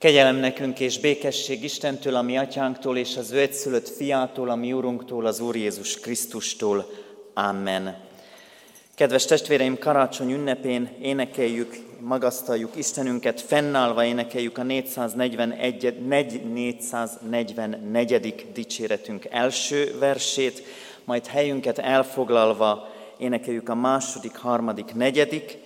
Kegyelem nekünk és békesség Istentől, a mi atyánktól, és az ő egyszülött fiától, a mi úrunktól, az Úr Jézus Krisztustól. Amen. Kedves testvéreim, karácsony ünnepén énekeljük, magasztaljuk Istenünket, fennállva énekeljük a 441, 444. dicséretünk első versét, majd helyünket elfoglalva énekeljük a második, harmadik, negyedik,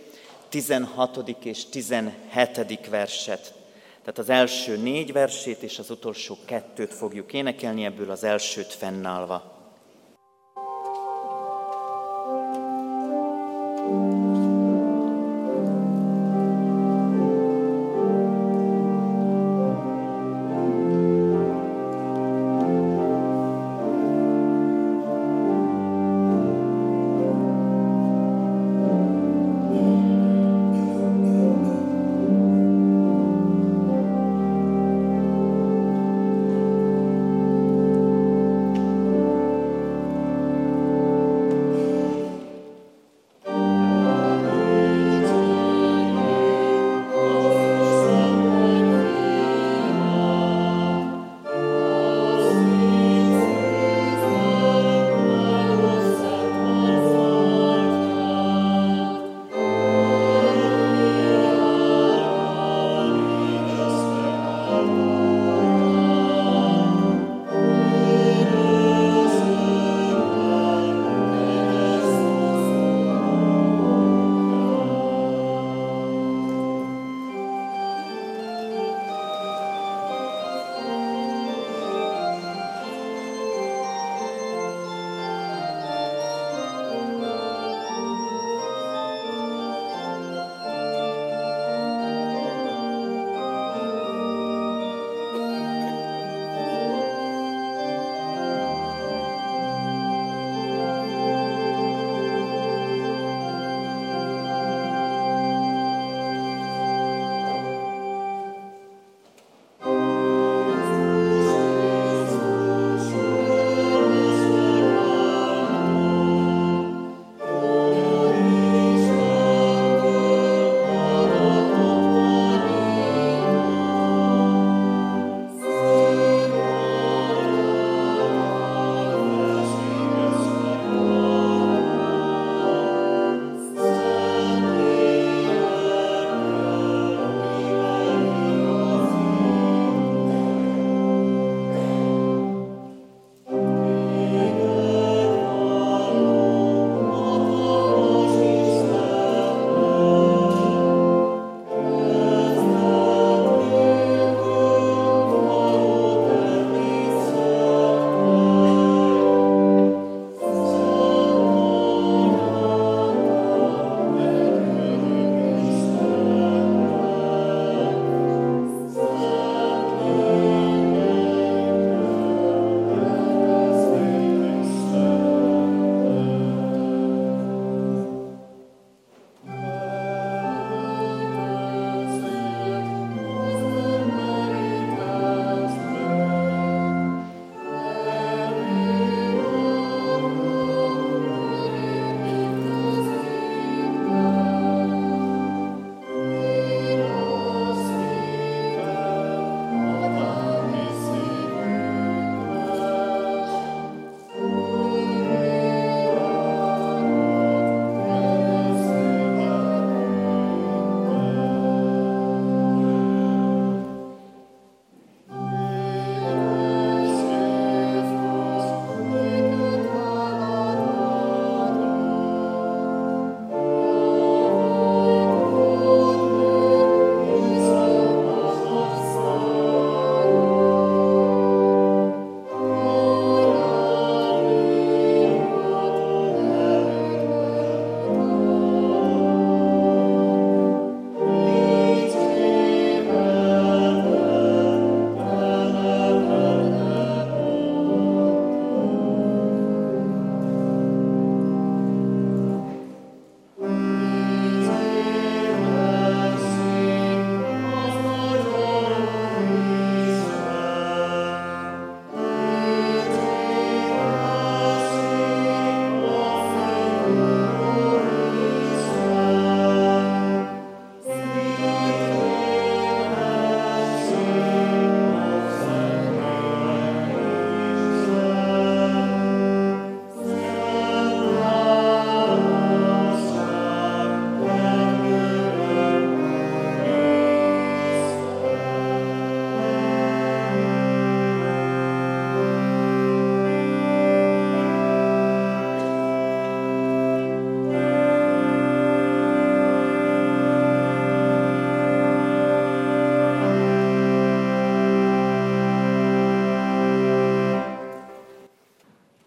16. és 17. verset. Tehát az első négy versét és az utolsó kettőt fogjuk énekelni, ebből az elsőt fennállva.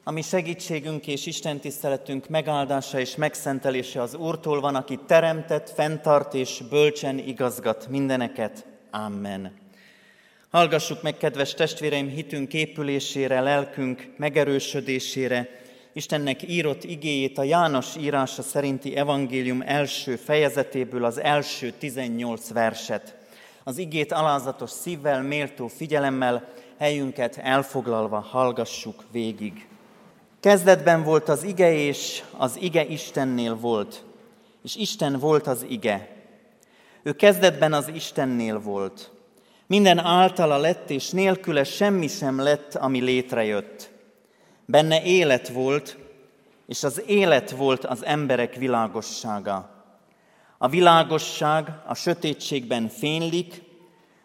Ami segítségünk és Isten tiszteletünk megáldása és megszentelése az Úrtól van, aki teremtett, fenntart és bölcsen igazgat mindeneket. Amen. Hallgassuk meg, kedves testvéreim, hitünk épülésére, lelkünk megerősödésére, Istennek írott igéjét a János írása szerinti evangélium első fejezetéből az első 18 verset. Az igét alázatos szívvel, méltó figyelemmel, helyünket elfoglalva hallgassuk végig. Kezdetben volt az ige, és az ige Istennél volt, és Isten volt az ige. Ő kezdetben az Istennél volt. Minden általa lett, és nélküle semmi sem lett, ami létrejött. Benne élet volt, és az élet volt az emberek világossága. A világosság a sötétségben fénylik,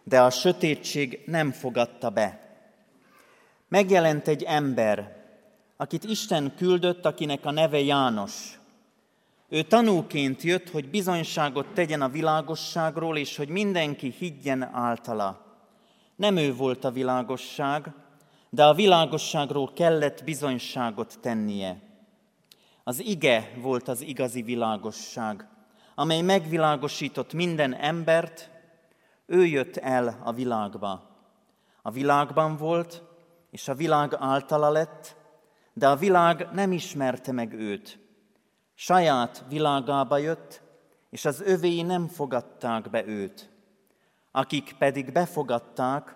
de a sötétség nem fogadta be. Megjelent egy ember, akit Isten küldött, akinek a neve János. Ő tanúként jött, hogy bizonyságot tegyen a világosságról, és hogy mindenki higgyen általa. Nem ő volt a világosság, de a világosságról kellett bizonyságot tennie. Az ige volt az igazi világosság, amely megvilágosított minden embert, ő jött el a világba. A világban volt, és a világ általa lett, de a világ nem ismerte meg őt. Saját világába jött, és az övéi nem fogadták be őt. Akik pedig befogadták,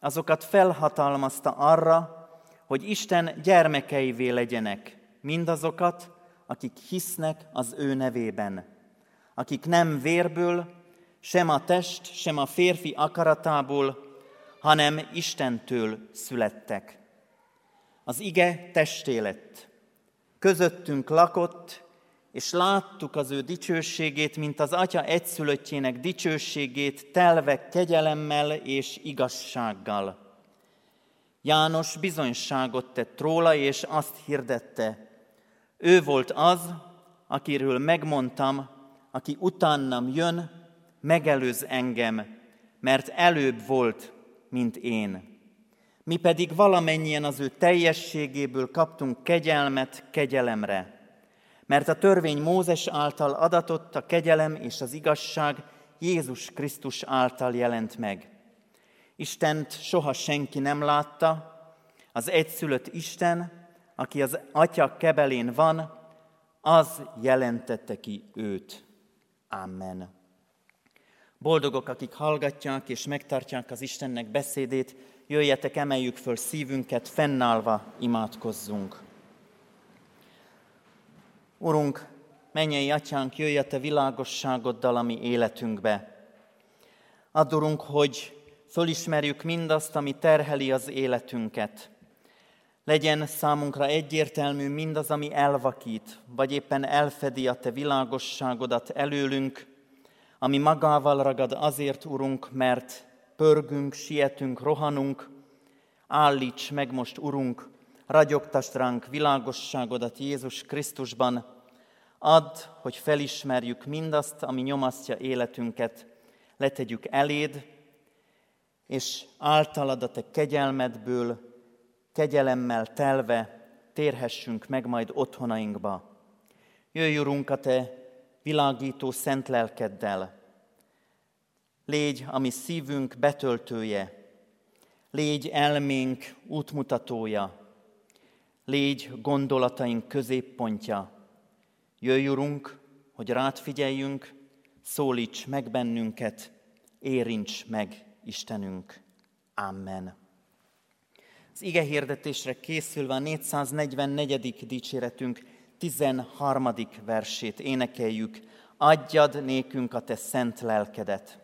azokat felhatalmazta arra, hogy Isten gyermekeivé legyenek, mindazokat, akik hisznek az ő nevében, akik nem vérből, sem a test, sem a férfi akaratából, hanem Istentől születtek. Az ige testé lett, közöttünk lakott, és láttuk az ő dicsőségét, mint az Atya egyszülöttjének dicsőségét, telve kegyelemmel és igazsággal. János bizonyságot tett róla, és azt hirdette, ő volt az, akiről megmondtam, aki utánam jön, megelőz engem, mert előbb volt, mint én. Mi pedig valamennyien az ő teljességéből kaptunk kegyelmet kegyelemre. Mert a törvény Mózes által adatott, a kegyelem és az igazság Jézus Krisztus által jelent meg. Istent soha senki nem látta, az egyszülött Isten, aki az Atya kebelén van, az jelentette ki őt. Amen. Boldogok, akik hallgatják és megtartják az Istennek beszédét, jöjjetek, emeljük föl szívünket, fennállva imádkozzunk. Urunk, mennyei atyánk, jöjj a te világosságoddal a mi életünkbe. Add, hogy fölismerjük mindazt, ami terheli az életünket. Legyen számunkra egyértelmű mindaz, ami elvakít, vagy éppen elfedi a te világosságodat előlünk, ami magával ragad azért, Urunk, mert pörgünk, sietünk, rohanunk, állíts meg most, Urunk, ragyogtasd ránk világosságodat Jézus Krisztusban, add, hogy felismerjük mindazt, ami nyomasztja életünket, letegyük eléd, és általad a te kegyelmedből, kegyelemmel telve térhessünk meg majd otthonainkba. Jöjj, Urunk, a te világító szent lelkeddel, Légy a mi szívünk betöltője, légy elménk útmutatója, légy gondolataink középpontja. Jöjj, Urunk, hogy rád figyeljünk, szólíts meg bennünket, érints meg Istenünk. Amen. Az ige hirdetésre készülve a 444. dicséretünk 13. versét énekeljük. Adjad nékünk a te szent lelkedet.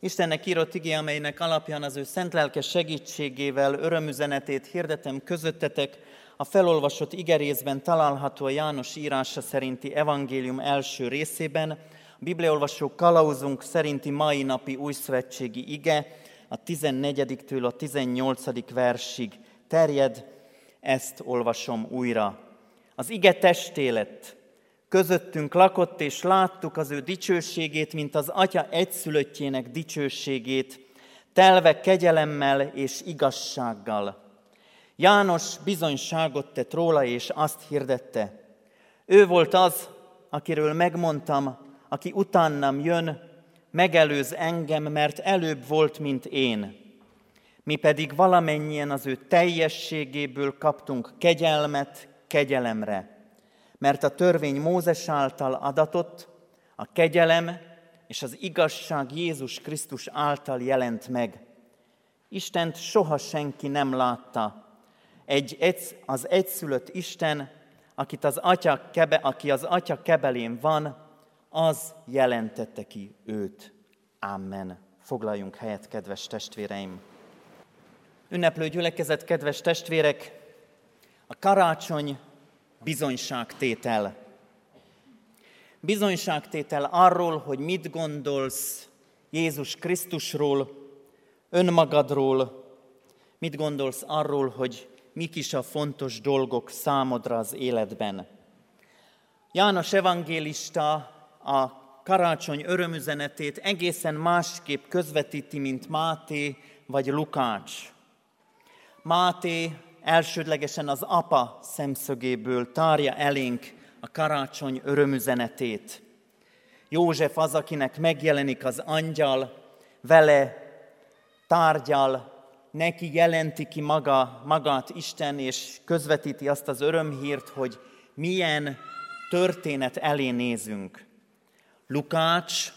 Istennek írott igé, amelynek alapján az ő szent lelke segítségével örömüzenetét hirdetem közöttetek, a felolvasott igerészben található a János írása szerinti evangélium első részében, a Bibliaolvasó kalauzunk szerinti mai napi újszövetségi ige a 14-től a 18. versig terjed, ezt olvasom újra. Az ige testé lett, közöttünk lakott, és láttuk az ő dicsőségét, mint az Atya egyszülöttjének dicsőségét, telve kegyelemmel és igazsággal. János bizonyságot tett róla, és azt hirdette. Ő volt az, akiről megmondtam, aki utánam jön, megelőz engem, mert előbb volt, mint én. Mi pedig valamennyien az ő teljességéből kaptunk kegyelmet kegyelemre mert a törvény Mózes által adatott, a kegyelem és az igazság Jézus Krisztus által jelent meg. Istent soha senki nem látta. Egy, az egyszülött Isten, akit az atya kebe, aki az atya kebelén van, az jelentette ki őt. Amen. Foglaljunk helyet, kedves testvéreim! Ünneplő gyülekezet, kedves testvérek! A karácsony bizonyságtétel. Bizonyságtétel arról, hogy mit gondolsz Jézus Krisztusról, önmagadról, mit gondolsz arról, hogy mik is a fontos dolgok számodra az életben. János evangélista a karácsony örömüzenetét egészen másképp közvetíti, mint Máté vagy Lukács. Máté elsődlegesen az apa szemszögéből tárja elénk a karácsony örömüzenetét. József az, akinek megjelenik az angyal, vele tárgyal, neki jelenti ki maga, magát Isten, és közvetíti azt az örömhírt, hogy milyen történet elé nézünk. Lukács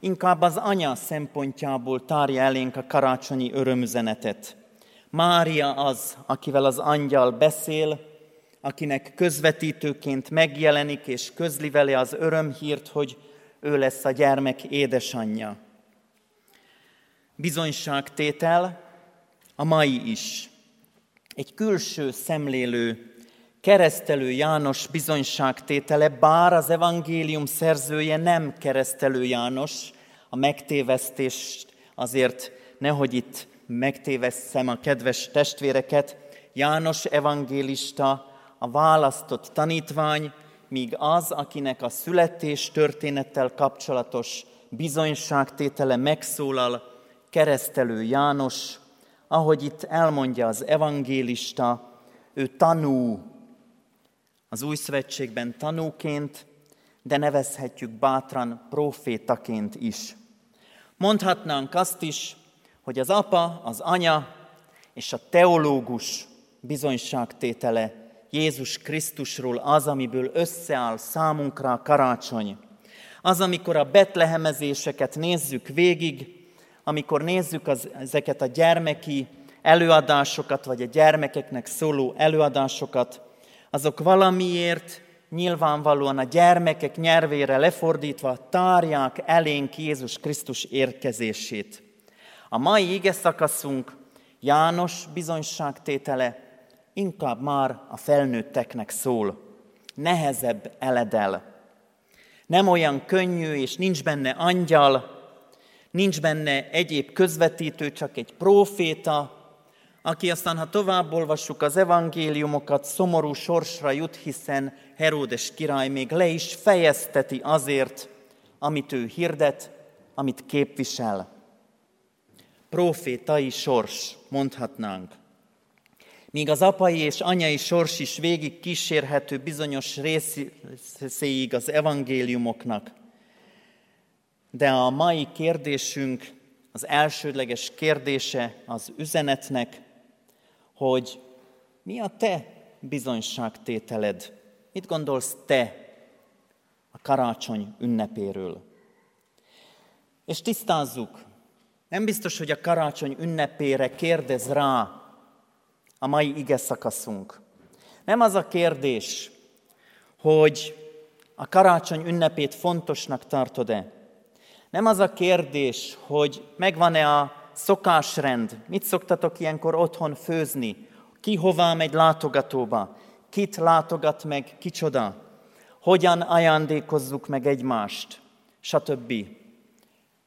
inkább az anya szempontjából tárja elénk a karácsonyi örömüzenetet. Mária az, akivel az angyal beszél, akinek közvetítőként megjelenik és közli vele az örömhírt, hogy ő lesz a gyermek édesanyja. Bizonyságtétel a mai is. Egy külső szemlélő, keresztelő János bizonyságtétele, bár az evangélium szerzője nem keresztelő János, a megtévesztést azért nehogy itt megtévesszem a kedves testvéreket, János evangélista, a választott tanítvány, míg az, akinek a születés történettel kapcsolatos bizonyságtétele megszólal, keresztelő János, ahogy itt elmondja az evangélista, ő tanú, az új szövetségben tanúként, de nevezhetjük bátran profétaként is. Mondhatnánk azt is, hogy az apa, az anya és a teológus bizonyságtétele Jézus Krisztusról az, amiből összeáll számunkra a karácsony. Az, amikor a betlehemezéseket nézzük végig, amikor nézzük az, ezeket a gyermeki előadásokat, vagy a gyermekeknek szóló előadásokat, azok valamiért nyilvánvalóan a gyermekek nyelvére lefordítva tárják elénk Jézus Krisztus érkezését. A mai ige szakaszunk János bizonyságtétele inkább már a felnőtteknek szól. Nehezebb eledel. Nem olyan könnyű, és nincs benne angyal, nincs benne egyéb közvetítő, csak egy próféta, aki aztán, ha tovább olvassuk az evangéliumokat, szomorú sorsra jut, hiszen Heródes király még le is fejezteti azért, amit ő hirdet, amit képvisel profétai sors, mondhatnánk. Míg az apai és anyai sors is végig kísérhető bizonyos részéig az evangéliumoknak, de a mai kérdésünk, az elsődleges kérdése az üzenetnek, hogy mi a te bizonyságtételed? Mit gondolsz te a karácsony ünnepéről? És tisztázzuk, nem biztos, hogy a karácsony ünnepére kérdez rá a mai ige szakaszunk. Nem az a kérdés, hogy a karácsony ünnepét fontosnak tartod-e. Nem az a kérdés, hogy megvan-e a szokásrend, mit szoktatok ilyenkor otthon főzni, ki hová megy látogatóba, kit látogat meg, kicsoda, hogyan ajándékozzuk meg egymást, stb.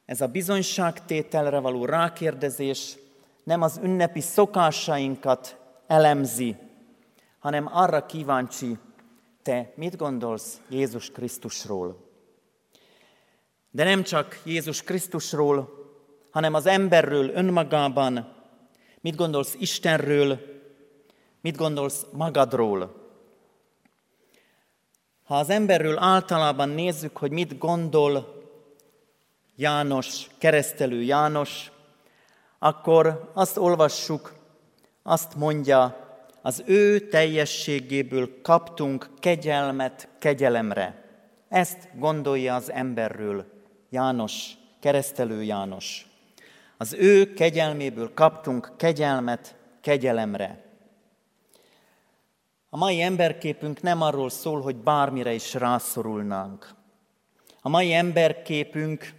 Ez a bizonyságtételre való rákérdezés nem az ünnepi szokásainkat elemzi, hanem arra kíváncsi, te mit gondolsz Jézus Krisztusról? De nem csak Jézus Krisztusról, hanem az emberről önmagában. Mit gondolsz Istenről? Mit gondolsz magadról? Ha az emberről általában nézzük, hogy mit gondol János, keresztelő János, akkor azt olvassuk, azt mondja, az ő teljességéből kaptunk kegyelmet kegyelemre. Ezt gondolja az emberről János, keresztelő János. Az ő kegyelméből kaptunk kegyelmet kegyelemre. A mai emberképünk nem arról szól, hogy bármire is rászorulnánk. A mai emberképünk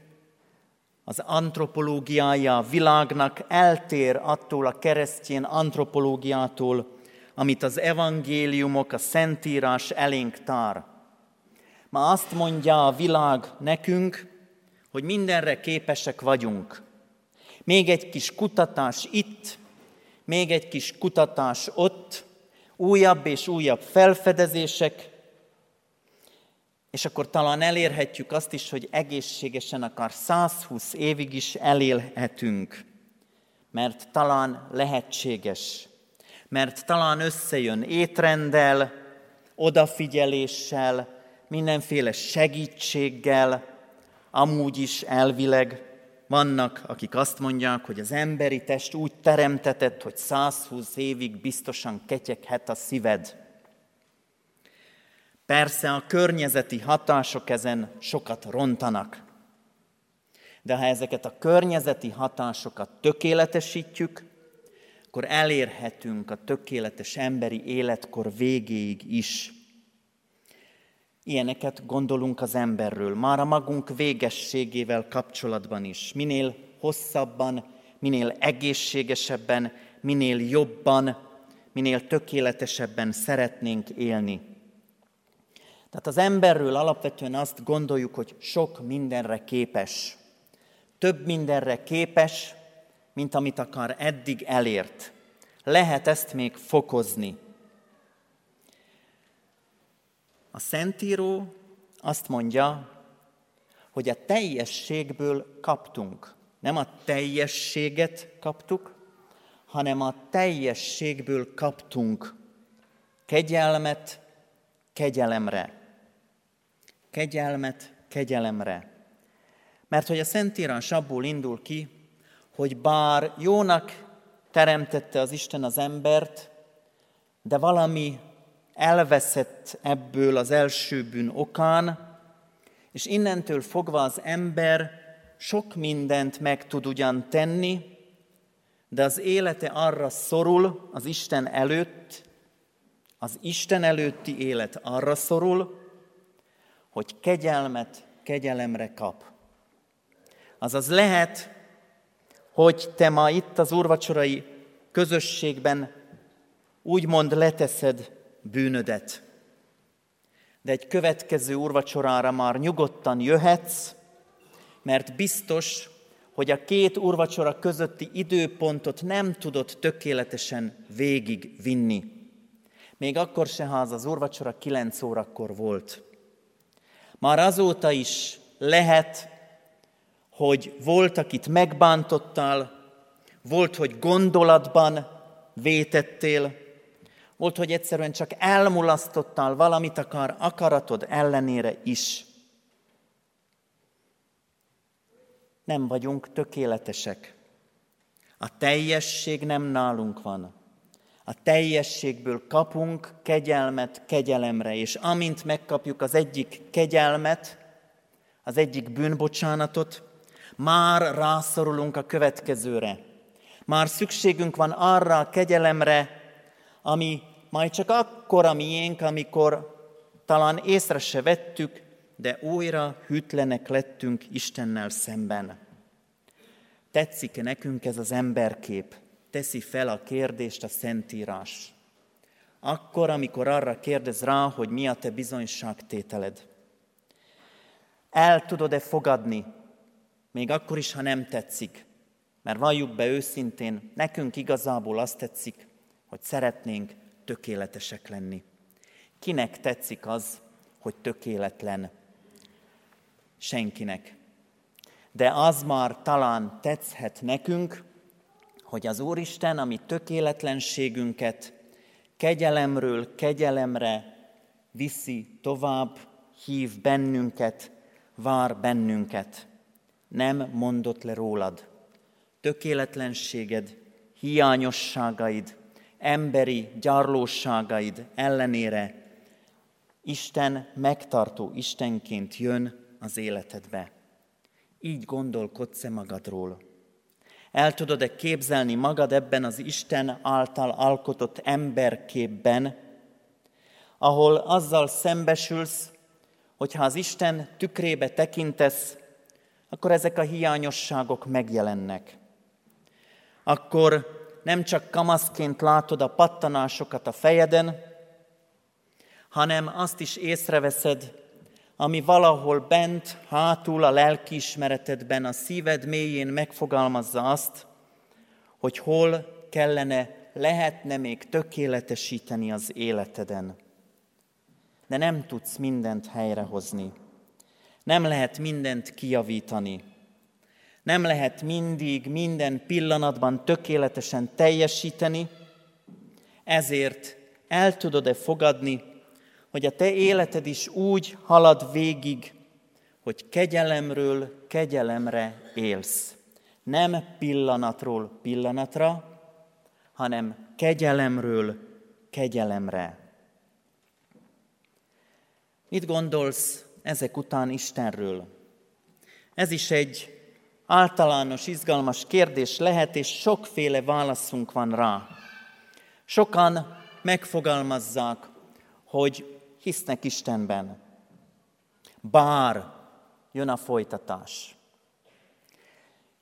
az antropológiája a világnak eltér attól a keresztjén antropológiától, amit az evangéliumok, a szentírás elénk tár. Ma azt mondja a világ nekünk, hogy mindenre képesek vagyunk. Még egy kis kutatás itt, még egy kis kutatás ott, újabb és újabb felfedezések, és akkor talán elérhetjük azt is, hogy egészségesen akár 120 évig is elélhetünk, mert talán lehetséges, mert talán összejön étrenddel, odafigyeléssel, mindenféle segítséggel, amúgy is elvileg vannak, akik azt mondják, hogy az emberi test úgy teremtetett, hogy 120 évig biztosan ketyeghet a szíved. Persze a környezeti hatások ezen sokat rontanak. De ha ezeket a környezeti hatásokat tökéletesítjük, akkor elérhetünk a tökéletes emberi életkor végéig is. Ilyeneket gondolunk az emberről, már a magunk végességével kapcsolatban is. Minél hosszabban, minél egészségesebben, minél jobban, minél tökéletesebben szeretnénk élni. Tehát az emberről alapvetően azt gondoljuk, hogy sok mindenre képes. Több mindenre képes, mint amit akar eddig elért. Lehet ezt még fokozni. A Szentíró azt mondja, hogy a teljességből kaptunk. Nem a teljességet kaptuk, hanem a teljességből kaptunk kegyelmet kegyelemre. Kegyelmet kegyelemre. Mert hogy a Szentírás abból indul ki, hogy bár jónak teremtette az Isten az embert, de valami elveszett ebből az első bűn okán, és innentől fogva az ember sok mindent meg tud ugyan tenni, de az élete arra szorul az Isten előtt, az Isten előtti élet arra szorul, hogy kegyelmet kegyelemre kap. Azaz lehet, hogy te ma itt az úrvacsorai közösségben úgymond leteszed bűnödet. De egy következő úrvacsorára már nyugodtan jöhetsz, mert biztos, hogy a két úrvacsora közötti időpontot nem tudod tökéletesen végig vinni. Még akkor se, ha az az úrvacsora kilenc órakor volt. Már azóta is lehet, hogy volt, akit megbántottál, volt, hogy gondolatban vétettél, volt, hogy egyszerűen csak elmulasztottál valamit akar akaratod ellenére is. Nem vagyunk tökéletesek. A teljesség nem nálunk van. A teljességből kapunk kegyelmet kegyelemre, és amint megkapjuk az egyik kegyelmet, az egyik bűnbocsánatot, már rászorulunk a következőre. Már szükségünk van arra a kegyelemre, ami majd csak akkor a miénk, amikor talán észre se vettük, de újra hűtlenek lettünk Istennel szemben. Tetszik-e nekünk ez az emberkép? Teszi fel a kérdést a Szentírás. Akkor, amikor arra kérdez rá, hogy mi a te bizonyságtételed. El tudod-e fogadni, még akkor is, ha nem tetszik? Mert valljuk be őszintén, nekünk igazából azt tetszik, hogy szeretnénk tökéletesek lenni. Kinek tetszik az, hogy tökéletlen? Senkinek. De az már talán tetszhet nekünk, hogy az Úristen, ami tökéletlenségünket kegyelemről kegyelemre viszi tovább, hív bennünket, vár bennünket. Nem mondott le rólad. Tökéletlenséged, hiányosságaid, emberi gyarlóságaid ellenére Isten megtartó Istenként jön az életedbe. Így gondolkodsz-e magadról? El tudod-e képzelni magad ebben az Isten által alkotott emberképben, ahol azzal szembesülsz, hogyha az Isten tükrébe tekintesz, akkor ezek a hiányosságok megjelennek. Akkor nem csak kamaszként látod a pattanásokat a fejeden, hanem azt is észreveszed, ami valahol bent, hátul a lelkiismeretedben, a szíved mélyén megfogalmazza azt, hogy hol kellene, lehetne még tökéletesíteni az életeden. De nem tudsz mindent helyrehozni. Nem lehet mindent kijavítani. Nem lehet mindig, minden pillanatban tökéletesen teljesíteni, ezért el tudod-e fogadni, hogy a te életed is úgy halad végig, hogy kegyelemről kegyelemre élsz. Nem pillanatról pillanatra, hanem kegyelemről kegyelemre. Mit gondolsz ezek után Istenről? Ez is egy általános, izgalmas kérdés lehet, és sokféle válaszunk van rá. Sokan megfogalmazzák, hogy hisznek Istenben. Bár jön a folytatás.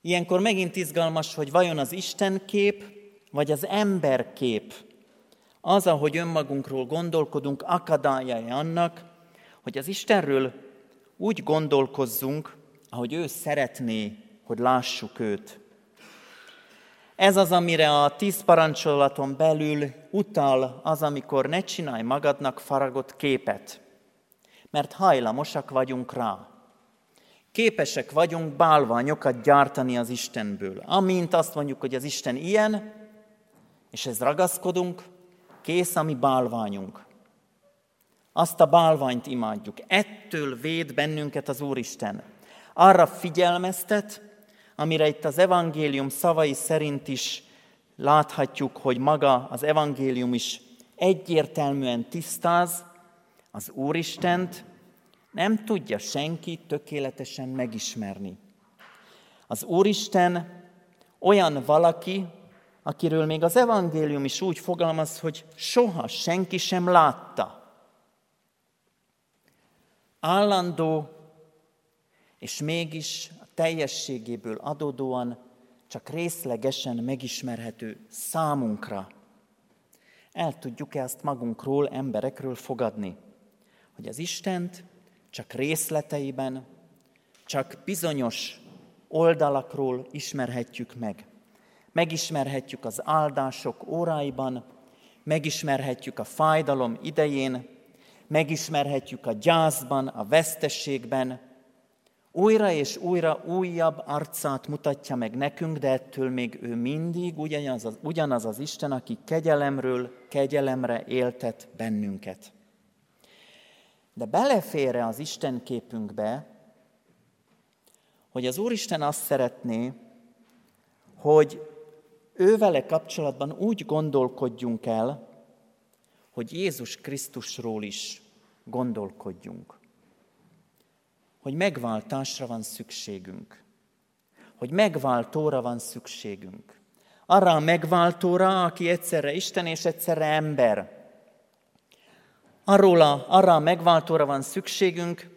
Ilyenkor megint izgalmas, hogy vajon az Isten kép, vagy az ember kép, az, ahogy önmagunkról gondolkodunk, akadályai annak, hogy az Istenről úgy gondolkozzunk, ahogy ő szeretné, hogy lássuk őt. Ez az, amire a tíz parancsolaton belül utal az, amikor ne csinálj magadnak faragott képet, mert hajlamosak vagyunk rá. Képesek vagyunk bálványokat gyártani az Istenből. Amint azt mondjuk, hogy az Isten ilyen, és ez ragaszkodunk, kész a mi bálványunk. Azt a bálványt imádjuk. Ettől véd bennünket az Úristen. Arra figyelmeztet, amire itt az evangélium szavai szerint is láthatjuk, hogy maga az evangélium is egyértelműen tisztáz, az Úristent nem tudja senki tökéletesen megismerni. Az Úristen olyan valaki, akiről még az evangélium is úgy fogalmaz, hogy soha senki sem látta. Állandó, és mégis teljességéből adódóan csak részlegesen megismerhető számunkra. El tudjuk-e ezt magunkról, emberekről fogadni, hogy az Istent csak részleteiben, csak bizonyos oldalakról ismerhetjük meg. Megismerhetjük az áldások óráiban, megismerhetjük a fájdalom idején, megismerhetjük a gyászban, a vesztességben, újra és újra újabb arcát mutatja meg nekünk, de ettől még ő mindig ugyanaz az, ugyanaz az Isten, aki kegyelemről kegyelemre éltet bennünket. De belefér az Isten képünkbe, hogy az Úristen azt szeretné, hogy ővele kapcsolatban úgy gondolkodjunk el, hogy Jézus Krisztusról is gondolkodjunk hogy megváltásra van szükségünk. Hogy megváltóra van szükségünk. Arra a megváltóra, aki egyszerre Isten és egyszerre ember. Arról a, arra a megváltóra van szükségünk,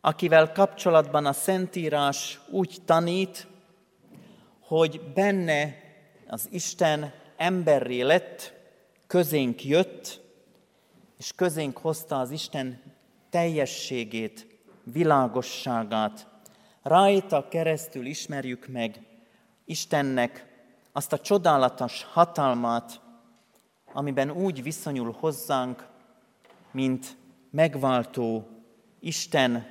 akivel kapcsolatban a Szentírás úgy tanít, hogy benne az Isten emberré lett, közénk jött, és közénk hozta az Isten teljességét, világosságát. Rajta keresztül ismerjük meg Istennek azt a csodálatos hatalmát, amiben úgy viszonyul hozzánk, mint megváltó Isten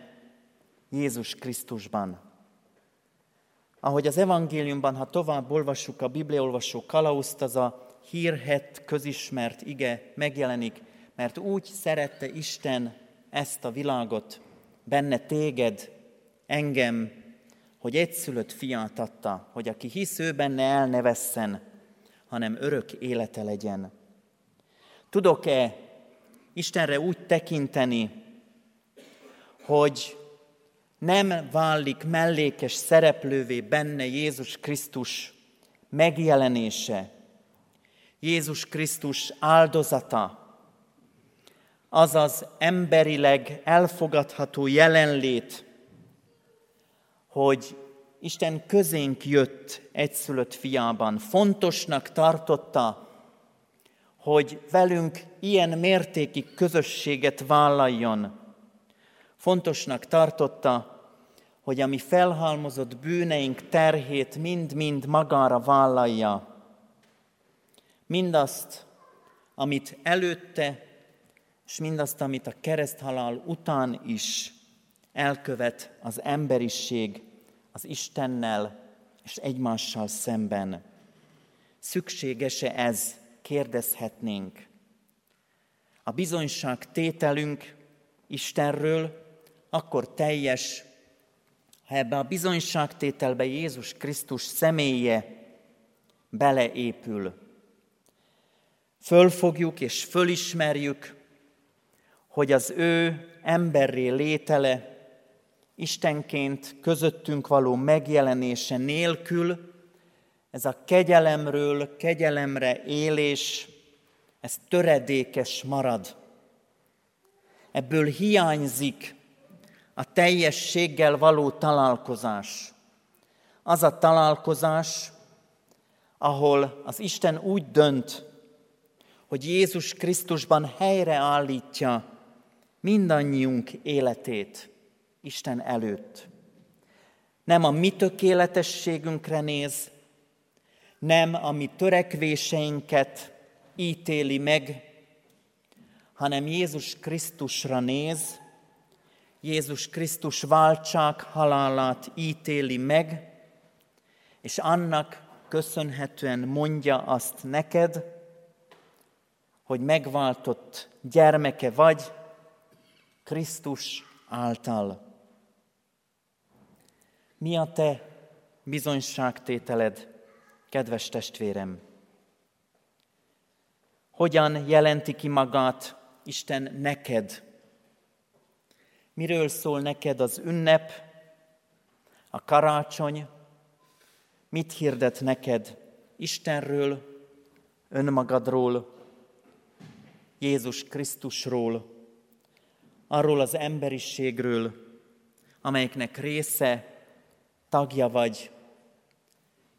Jézus Krisztusban. Ahogy az evangéliumban, ha tovább olvassuk a bibliaolvasó kalauzt, az a hírhet, közismert ige megjelenik, mert úgy szerette Isten ezt a világot, benne téged, engem, hogy egyszülött fiát adta, hogy aki hisz ő benne el ne vesszen, hanem örök élete legyen. Tudok-e Istenre úgy tekinteni, hogy nem válik mellékes szereplővé benne Jézus Krisztus megjelenése, Jézus Krisztus áldozata, azaz emberileg elfogadható jelenlét, hogy Isten közénk jött egyszülött fiában. Fontosnak tartotta, hogy velünk ilyen mértékig közösséget vállaljon. Fontosnak tartotta, hogy a mi felhalmozott bűneink terhét mind-mind magára vállalja. Mindazt, amit előtte, és mindazt, amit a kereszthalál után is elkövet az emberiség az Istennel és egymással szemben. Szükséges-e ez, kérdezhetnénk. A bizonyság tételünk Istenről akkor teljes, ha ebbe a bizonyságtételbe Jézus Krisztus személye beleépül. Fölfogjuk és fölismerjük, hogy az ő emberré létele, Istenként közöttünk való megjelenése nélkül, ez a kegyelemről kegyelemre élés, ez töredékes marad. Ebből hiányzik a teljességgel való találkozás. Az a találkozás, ahol az Isten úgy dönt, hogy Jézus Krisztusban helyreállítja mindannyiunk életét Isten előtt. Nem a mi tökéletességünkre néz, nem a mi törekvéseinket ítéli meg, hanem Jézus Krisztusra néz, Jézus Krisztus váltság halálát ítéli meg, és annak köszönhetően mondja azt neked, hogy megváltott gyermeke vagy Krisztus által. Mi a te bizonyságtételed, kedves testvérem? Hogyan jelenti ki magát Isten neked? Miről szól neked az ünnep, a karácsony? Mit hirdet neked Istenről, önmagadról, Jézus Krisztusról, arról az emberiségről, amelyiknek része, tagja vagy?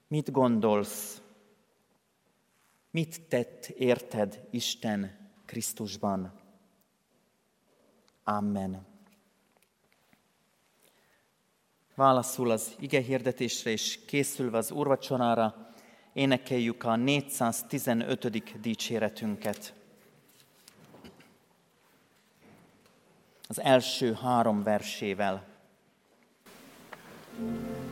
Mit gondolsz? Mit tett érted Isten Krisztusban? Amen. Válaszul az ige hirdetésre és készülve az úrvacsorára énekeljük a 415. dicséretünket. Az első három versével. thank you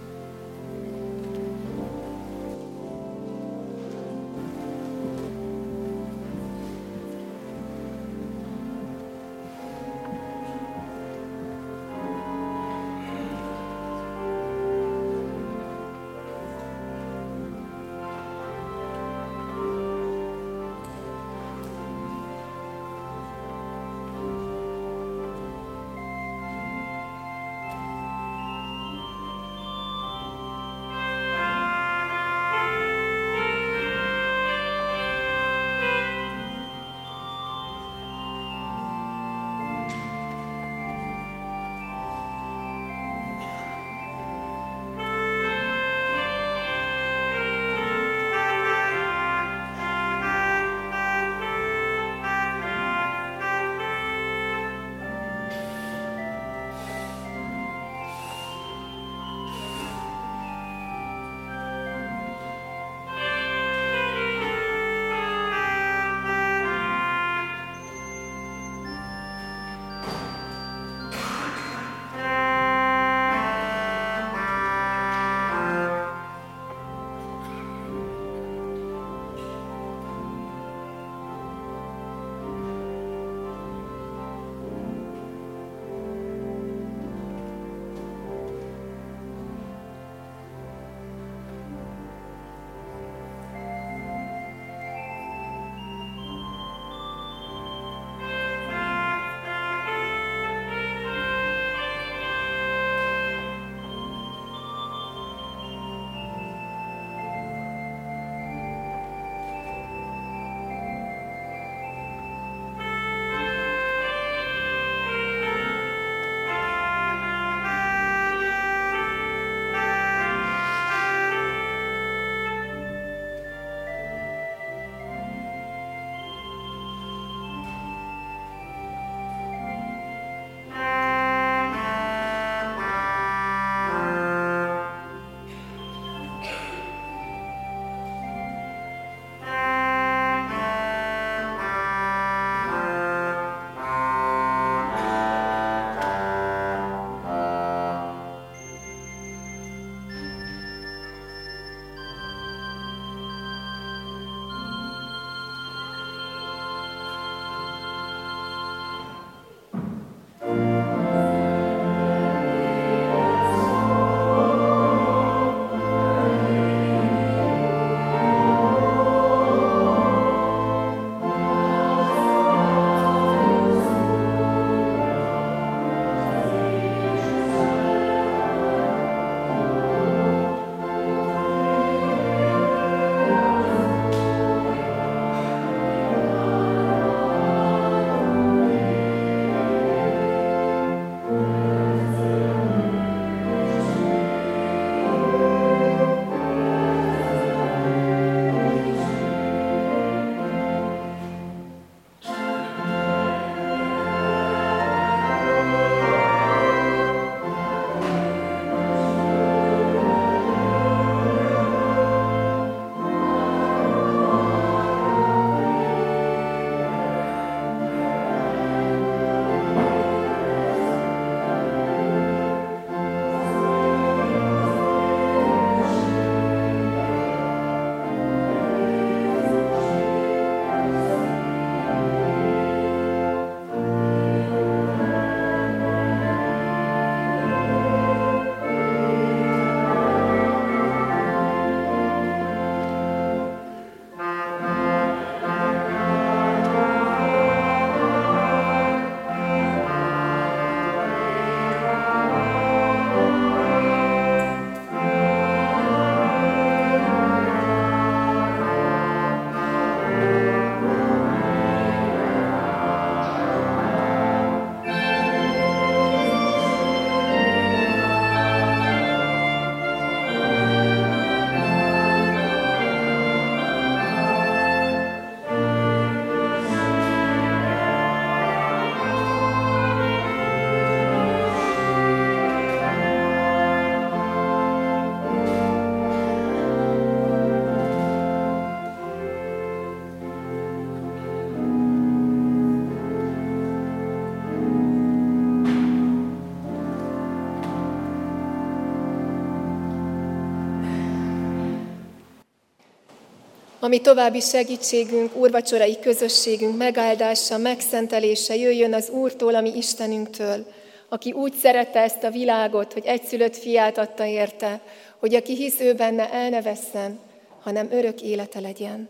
ami további segítségünk, úrvacsorai közösségünk megáldása, megszentelése jöjjön az Úrtól, ami Istenünktől, aki úgy szerette ezt a világot, hogy egyszülött fiát adta érte, hogy aki hisz ő benne, el ne vesszen, hanem örök élete legyen.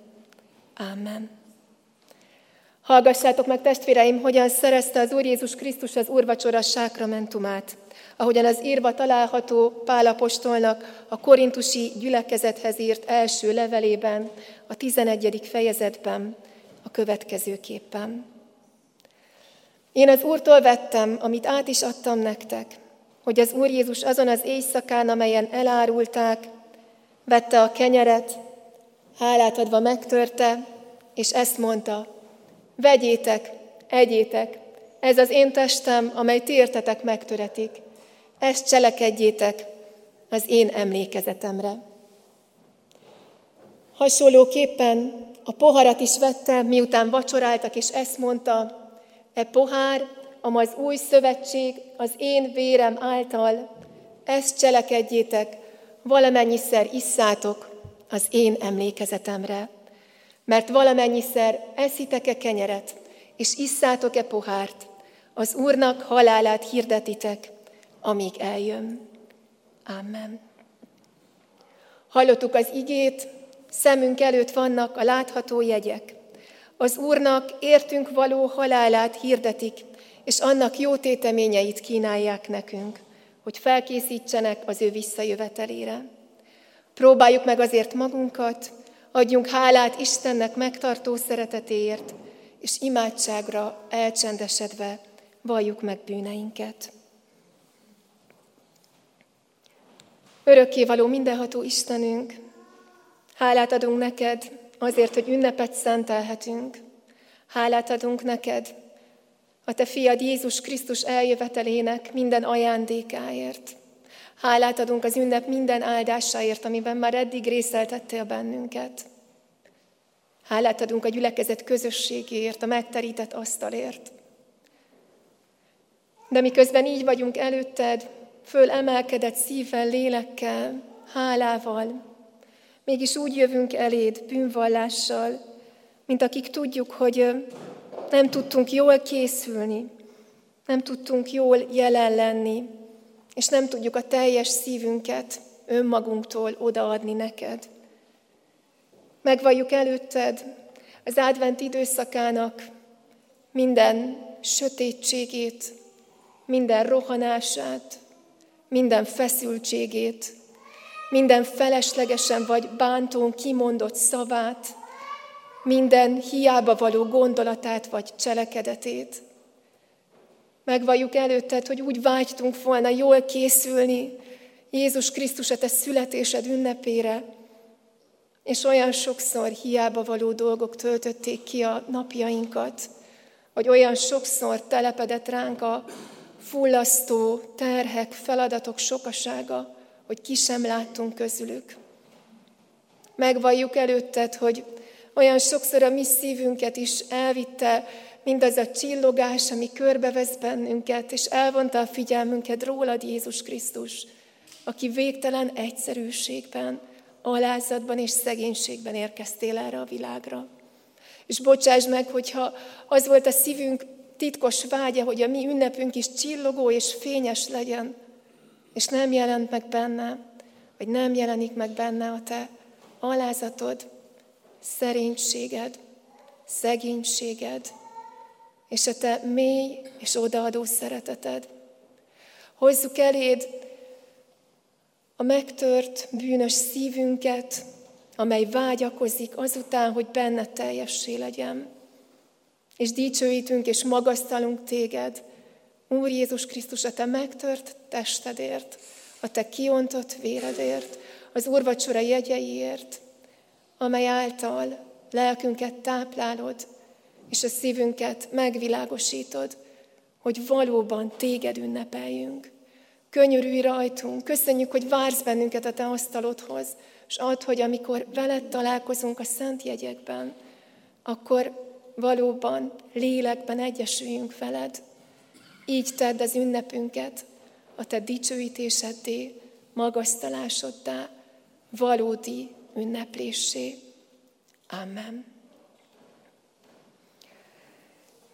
Amen. Hallgassátok meg, testvéreim, hogyan szerezte az Úr Jézus Krisztus az úrvacsora sákramentumát, ahogyan az írva található Pálapostolnak a korintusi gyülekezethez írt első levelében, a 11. fejezetben, a következőképpen. Én az Úrtól vettem, amit át is adtam nektek, hogy az Úr Jézus azon az éjszakán, amelyen elárulták, vette a kenyeret, hálát adva megtörte, és ezt mondta, vegyétek, egyétek, ez az én testem, amely ti megtöretik. Ezt cselekedjétek az én emlékezetemre. Hasonlóképpen a poharat is vette, miután vacsoráltak, és ezt mondta, e pohár, amaz új szövetség az én vérem által, ezt cselekedjétek, valamennyiszer isszátok az én emlékezetemre. Mert valamennyiszer eszitek-e kenyeret, és isszátok-e pohárt, az Úrnak halálát hirdetitek, amíg eljön. Amen. Hallottuk az igét, szemünk előtt vannak a látható jegyek. Az Úrnak értünk való halálát hirdetik, és annak jó téteményeit kínálják nekünk, hogy felkészítsenek az ő visszajövetelére. Próbáljuk meg azért magunkat, adjunk hálát Istennek megtartó szeretetéért, és imádságra elcsendesedve valljuk meg bűneinket. Örökkévaló mindenható Istenünk, hálát adunk neked azért, hogy ünnepet szentelhetünk. Hálát adunk neked a te fiad Jézus Krisztus eljövetelének minden ajándékáért. Hálát adunk az ünnep minden áldásáért, amiben már eddig részeltettél bennünket. Hálát adunk a gyülekezet közösségéért, a megterített asztalért. De miközben így vagyunk előtted, fölemelkedett szívvel, lélekkel, hálával, mégis úgy jövünk eléd bűnvallással, mint akik tudjuk, hogy nem tudtunk jól készülni, nem tudtunk jól jelen lenni, és nem tudjuk a teljes szívünket önmagunktól odaadni neked. Megvalljuk előtted az advent időszakának minden sötétségét, minden rohanását, minden feszültségét, minden feleslegesen vagy bántón kimondott szavát, minden hiába való gondolatát vagy cselekedetét. Megvalljuk előtted, hogy úgy vágytunk volna jól készülni Jézus Krisztus a te születésed ünnepére, és olyan sokszor hiába való dolgok töltötték ki a napjainkat, hogy olyan sokszor telepedett ránk a fullasztó terhek, feladatok sokasága, hogy ki sem láttunk közülük. Megvalljuk előtted, hogy olyan sokszor a mi szívünket is elvitte mindaz a csillogás, ami körbevesz bennünket, és elvonta a figyelmünket rólad, Jézus Krisztus, aki végtelen egyszerűségben, alázatban és szegénységben érkeztél erre a világra. És bocsáss meg, hogyha az volt a szívünk titkos vágya, hogy a mi ünnepünk is csillogó és fényes legyen, és nem jelent meg benne, vagy nem jelenik meg benne a te alázatod, szerénységed, szegénységed, és a te mély és odaadó szereteted. Hozzuk eléd a megtört, bűnös szívünket, amely vágyakozik azután, hogy benne teljessé legyen. És dicsőítünk és magasztalunk téged, Úr Jézus Krisztus, a te megtört testedért, a te kiontott véredért, az úrvacsora jegyeiért, amely által lelkünket táplálod, és a szívünket megvilágosítod, hogy valóban téged ünnepeljünk. Könyörülj rajtunk, köszönjük, hogy vársz bennünket a te asztalodhoz, és add, hogy amikor veled találkozunk a szent jegyekben, akkor valóban lélekben egyesüljünk veled. Így tedd az ünnepünket a te dicsőítéseddé, magasztalásoddá, valódi ünnepléssé. Amen.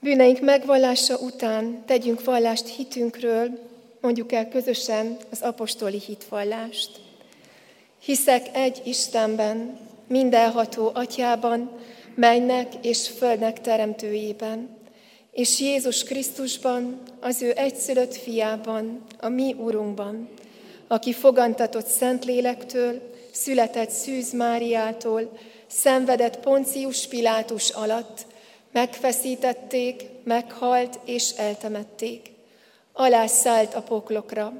Bűneink megvallása után tegyünk vallást hitünkről, mondjuk el közösen az apostoli hitvallást. Hiszek egy Istenben, mindenható atyában, mennek és földnek teremtőjében, és Jézus Krisztusban, az ő egyszülött fiában, a mi Urunkban, aki fogantatott Szentlélektől, született Szűz Máriától, szenvedett Poncius Pilátus alatt, megfeszítették, meghalt és eltemették. Alászállt a poklokra,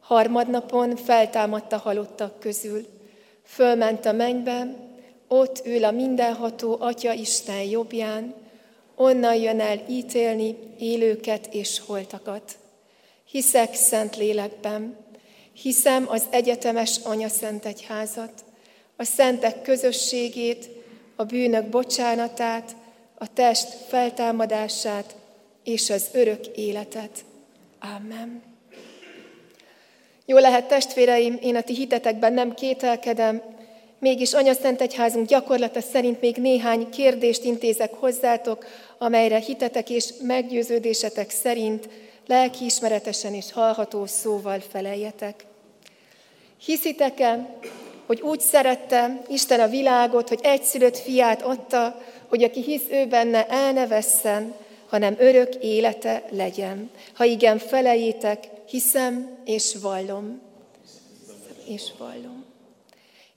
harmadnapon feltámadt a halottak közül. Fölment a mennybe, ott ül a mindenható Atya Isten jobbján, onnan jön el ítélni élőket és holtakat. Hiszek szent lélekben, hiszem az egyetemes Anya Szent Egyházat, a szentek közösségét, a bűnök bocsánatát, a test feltámadását és az örök életet. Amen. Jó lehet, testvéreim, én a ti hitetekben nem kételkedem, mégis Anya Szent Egyházunk gyakorlata szerint még néhány kérdést intézek hozzátok, amelyre hitetek és meggyőződésetek szerint lelkiismeretesen és hallható szóval feleljetek. Hiszitek-e, hogy úgy szerette Isten a világot, hogy egyszülött fiát adta, hogy aki hisz ő benne, el ne vesszen, hanem örök élete legyen. Ha igen, felejétek, hiszem és vallom. És vallom.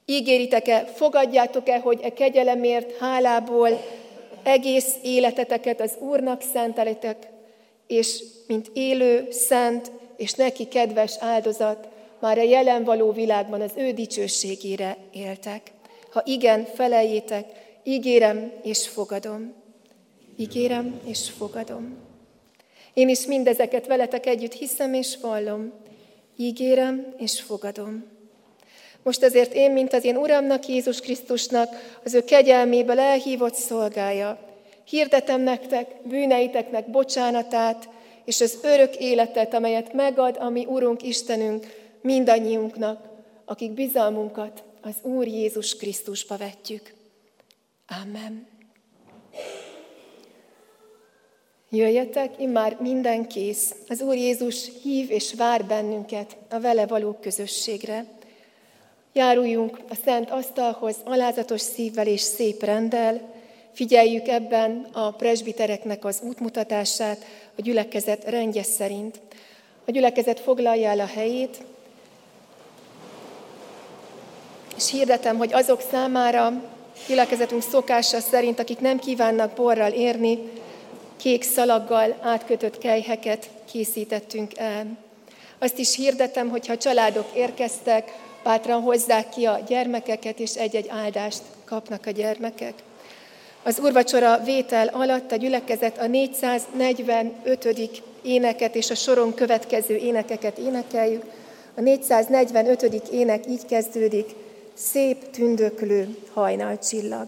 Ígéritek-e, fogadjátok-e, hogy e kegyelemért, hálából egész életeteket az Úrnak szentelitek, és mint élő, szent és neki kedves áldozat, már a jelen való világban az ő dicsőségére éltek. Ha igen, felejétek, ígérem és fogadom. Ígérem és fogadom. Én is mindezeket veletek együtt hiszem és vallom. Ígérem és fogadom. Most ezért én, mint az én Uramnak, Jézus Krisztusnak, az ő kegyelméből elhívott szolgája, hirdetem nektek bűneiteknek bocsánatát, és az örök életet, amelyet megad a mi Urunk Istenünk mindannyiunknak, akik bizalmunkat az Úr Jézus Krisztusba vetjük. Amen. Jöjjetek, immár minden kész. Az Úr Jézus hív és vár bennünket a vele való közösségre. Járuljunk a szent asztalhoz alázatos szívvel és szép rendel, figyeljük ebben a presbitereknek az útmutatását a gyülekezet rendje szerint. A gyülekezet foglalja el a helyét, és hirdetem, hogy azok számára, gyülekezetünk szokása szerint, akik nem kívánnak borral érni, kék szalaggal átkötött kejheket készítettünk el. Azt is hirdetem, hogy ha családok érkeztek, bátran hozzák ki a gyermekeket, és egy-egy áldást kapnak a gyermekek. Az urvacsora vétel alatt a gyülekezet a 445. éneket és a soron következő énekeket énekeljük. A 445. ének így kezdődik, szép tündöklő hajnalcsillag.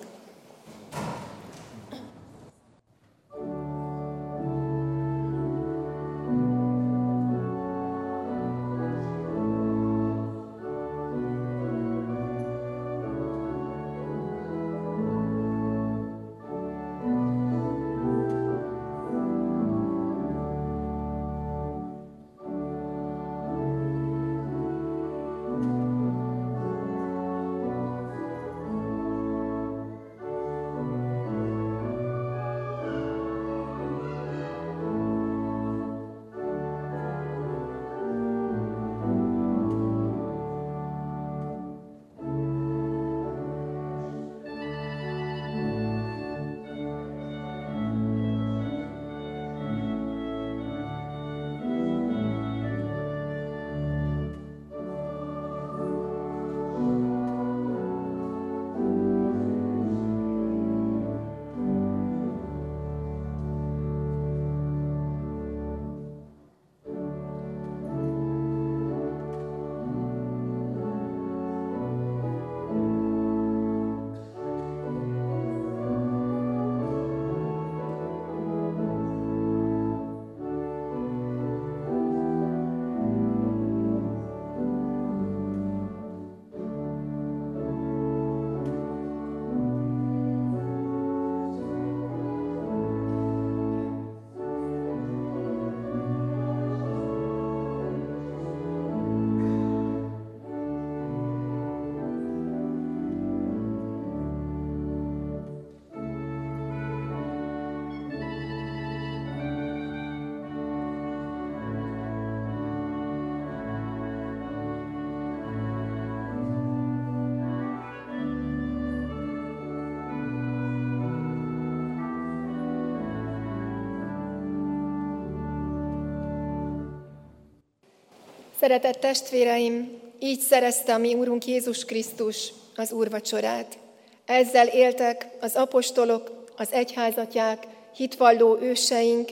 Szeretett testvéreim, így szerezte a mi Úrunk Jézus Krisztus az úrvacsorát. Ezzel éltek az apostolok, az egyházatják, hitvalló őseink,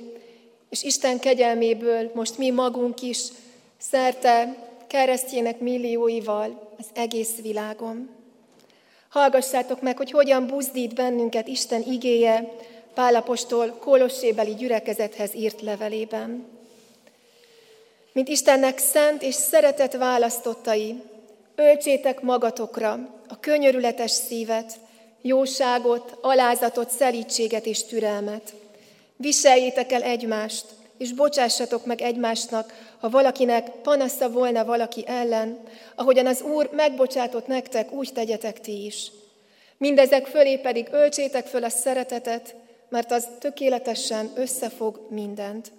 és Isten kegyelméből most mi magunk is szerte keresztjének millióival az egész világon. Hallgassátok meg, hogy hogyan buzdít bennünket Isten igéje Pálapostól Kolossébeli gyülekezethez írt levelében. Mint Istennek szent és szeretett választottai, öltsétek magatokra a könyörületes szívet, jóságot, alázatot, szelítséget és türelmet. Viseljétek el egymást, és bocsássatok meg egymásnak, ha valakinek panasza volna valaki ellen, ahogyan az Úr megbocsátott nektek, úgy tegyetek ti is. Mindezek fölé pedig öltsétek föl a szeretetet, mert az tökéletesen összefog mindent.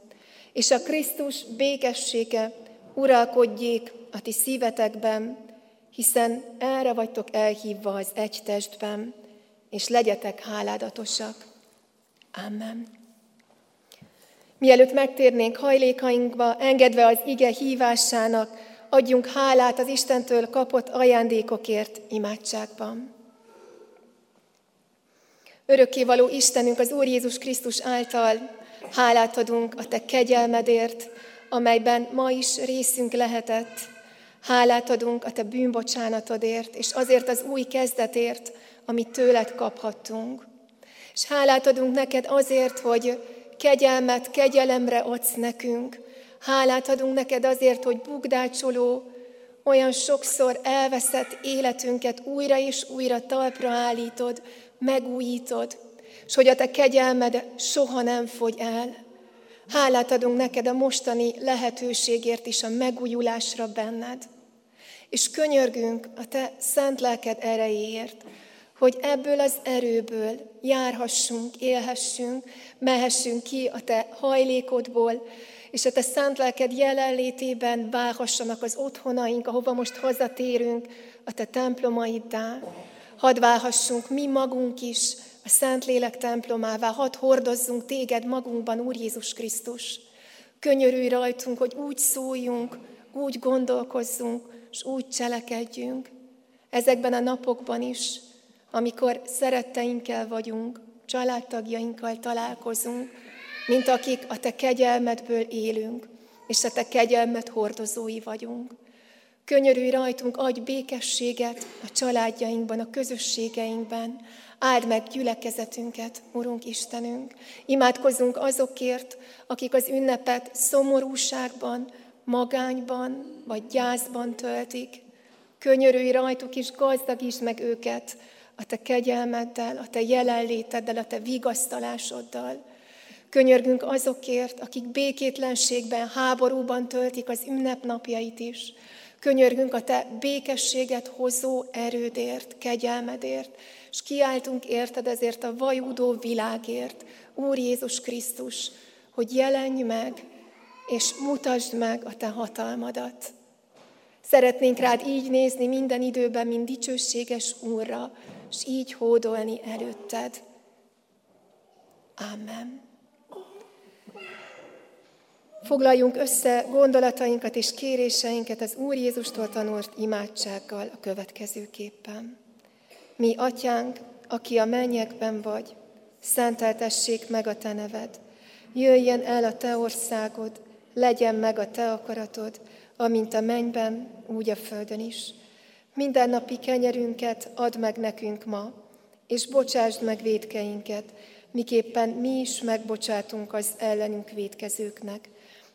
És a Krisztus békessége uralkodjék a ti szívetekben, hiszen erre vagytok elhívva az egy testben, és legyetek háládatosak. Amen. Mielőtt megtérnénk hajlékainkba, engedve az ige hívásának, adjunk hálát az Istentől kapott ajándékokért imádságban. Örökkévaló Istenünk az Úr Jézus Krisztus által hálát adunk a Te kegyelmedért, amelyben ma is részünk lehetett. Hálát adunk a Te bűnbocsánatodért, és azért az új kezdetért, amit tőled kaphattunk. És hálát adunk neked azért, hogy kegyelmet, kegyelemre adsz nekünk. Hálát adunk neked azért, hogy bugdácsoló, olyan sokszor elveszett életünket újra és újra talpra állítod, megújítod, és hogy a te kegyelmed soha nem fogy el. Hálát adunk neked a mostani lehetőségért is a megújulásra benned. És könyörgünk a te szent lelked erejéért, hogy ebből az erőből járhassunk, élhessünk, mehessünk ki a te hajlékodból, és a te szent lelked jelenlétében válhassanak az otthonaink, ahova most hazatérünk, a te templomaiddá. Hadd válhassunk mi magunk is a Szentlélek templomává, hadd hordozzunk téged magunkban, Úr Jézus Krisztus. Könyörülj rajtunk, hogy úgy szóljunk, úgy gondolkozzunk, és úgy cselekedjünk. Ezekben a napokban is, amikor szeretteinkkel vagyunk, családtagjainkkal találkozunk, mint akik a Te kegyelmedből élünk, és a Te kegyelmet hordozói vagyunk. Könyörülj rajtunk, adj békességet a családjainkban, a közösségeinkben, áld meg gyülekezetünket, Urunk Istenünk. Imádkozzunk azokért, akik az ünnepet szomorúságban, magányban vagy gyászban töltik. Könyörülj rajtuk és gazdagítsd meg őket a Te kegyelmeddel, a Te jelenléteddel, a Te vigasztalásoddal. Könyörgünk azokért, akik békétlenségben, háborúban töltik az ünnepnapjait is. Könyörgünk a Te békességet hozó erődért, kegyelmedért, és kiáltunk érted ezért a vajúdó világért, Úr Jézus Krisztus, hogy jelenj meg, és mutasd meg a Te hatalmadat. Szeretnénk rád így nézni minden időben, mint dicsőséges Úrra, és így hódolni előtted. Amen. Foglaljunk össze gondolatainkat és kéréseinket az Úr Jézustól tanult imádsággal a következőképpen. Mi, Atyánk, aki a mennyekben vagy, szenteltessék meg a Te neved. Jöjjen el a Te országod, legyen meg a Te akaratod, amint a mennyben, úgy a földön is. Minden napi kenyerünket add meg nekünk ma, és bocsásd meg védkeinket, miképpen mi is megbocsátunk az ellenünk védkezőknek.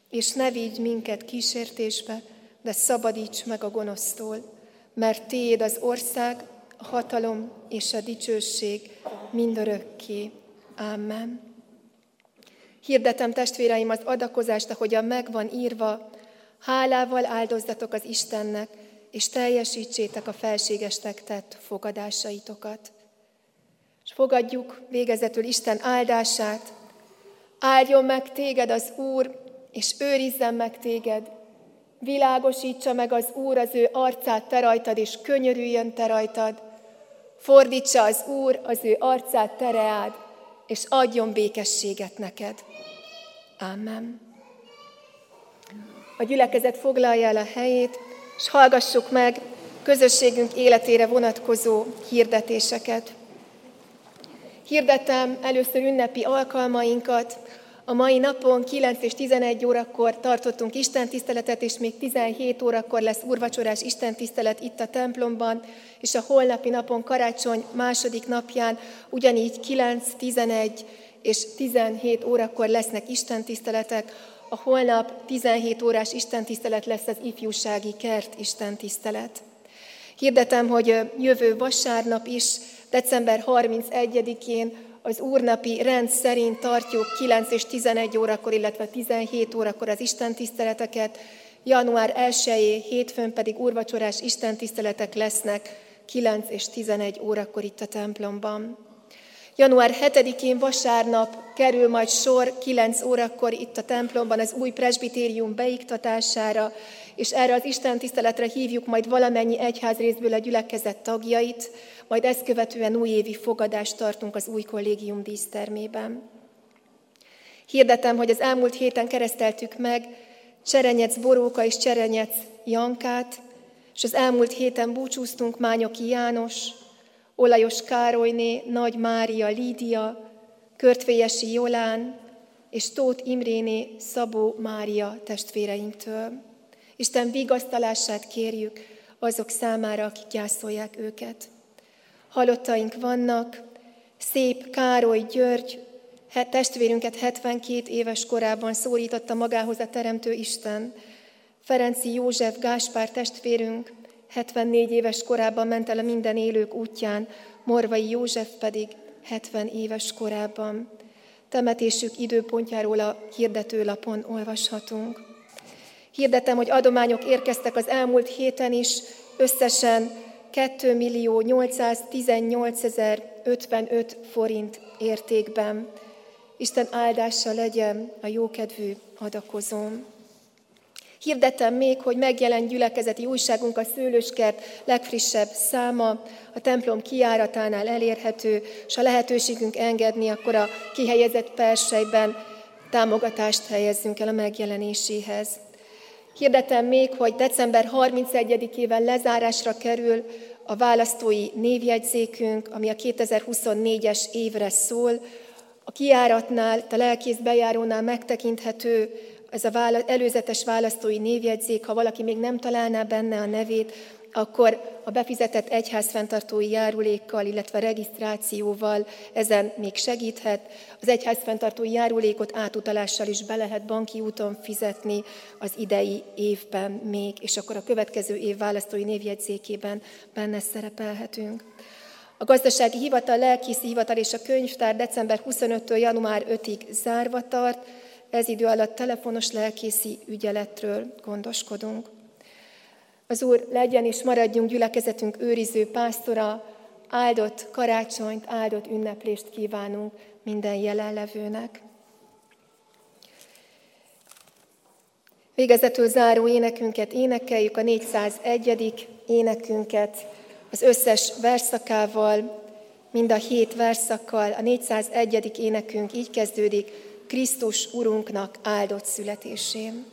És ne vigy minket kísértésbe, de szabadíts meg a gonosztól, mert Téd az ország, a hatalom és a dicsőség mindörökké. Amen. Hirdetem testvéreim az adakozást, ahogyan meg van írva, hálával áldozzatok az Istennek, és teljesítsétek a felségestek tett fogadásaitokat. És fogadjuk végezetül Isten áldását. Áldjon meg téged az Úr, és őrizzen meg téged. Világosítsa meg az Úr az ő arcát te rajtad, és könyörüljön te rajtad. Fordítsa az Úr az ő arcát te és adjon békességet neked. Amen. A gyülekezet foglalja el a helyét, és hallgassuk meg közösségünk életére vonatkozó hirdetéseket. Hirdetem először ünnepi alkalmainkat. A mai napon 9 és 11 órakor tartottunk istentiszteletet, és még 17 órakor lesz urvacsorás istentisztelet itt a templomban, és a holnapi napon karácsony második napján ugyanígy 9, 11 és 17 órakor lesznek istentiszteletek. A holnap 17 órás istentisztelet lesz az ifjúsági kert istentisztelet. Hirdetem, hogy jövő vasárnap is, december 31-én az úrnapi rend szerint tartjuk 9 és 11 órakor, illetve 17 órakor az istentiszteleteket, január 1 hétfőn pedig úrvacsorás istentiszteletek lesznek 9 és 11 órakor itt a templomban. Január 7-én vasárnap kerül majd sor 9 órakor itt a templomban az új presbitérium beiktatására, és erre az Isten tiszteletre hívjuk majd valamennyi egyházrészből a gyülekezet tagjait, majd ezt követően újévi fogadást tartunk az új kollégium dísztermében. Hirdetem, hogy az elmúlt héten kereszteltük meg Cserenyec Boróka és Cserenyec Jankát, és az elmúlt héten búcsúztunk Mányoki János, Olajos Károlyné, Nagy Mária, Lídia, Körtvélyesi Jolán és Tóth Imréné, Szabó Mária testvéreinktől. Isten vigasztalását kérjük azok számára, akik gyászolják őket. Halottaink vannak, szép Károly György, testvérünket 72 éves korában szórította magához a Teremtő Isten. Ferenci József Gáspár testvérünk 74 éves korában ment el a minden élők útján, Morvai József pedig 70 éves korában. Temetésük időpontjáról a hirdetőlapon olvashatunk. Hirdetem, hogy adományok érkeztek az elmúlt héten is, összesen 2 millió 818 55 forint értékben. Isten áldása legyen a jókedvű adakozóm. Hirdetem még, hogy megjelent gyülekezeti újságunk a Szőlőskert legfrissebb száma, a templom kiáratánál elérhető, és ha lehetőségünk engedni, akkor a kihelyezett persejben támogatást helyezzünk el a megjelenéséhez. Hirdetem még, hogy december 31-ével lezárásra kerül a választói névjegyzékünk, ami a 2024-es évre szól. A kiáratnál, a lelkész bejárónál megtekinthető ez az előzetes választói névjegyzék, ha valaki még nem találná benne a nevét, akkor a befizetett egyházfenntartói járulékkal, illetve regisztrációval ezen még segíthet. Az egyházfenntartói járulékot átutalással is be lehet banki úton fizetni az idei évben még, és akkor a következő év választói névjegyzékében benne szerepelhetünk. A gazdasági hivatal, lelkészi hivatal és a könyvtár december 25-től január 5-ig zárva tart, ez idő alatt telefonos lelkészi ügyeletről gondoskodunk. Az Úr legyen és maradjunk gyülekezetünk őriző pásztora, áldott karácsonyt, áldott ünneplést kívánunk minden jelenlevőnek. Végezetül záró énekünket énekeljük, a 401. énekünket az összes verszakával, mind a hét verszakkal. A 401. énekünk így kezdődik, Krisztus Urunknak áldott születésén.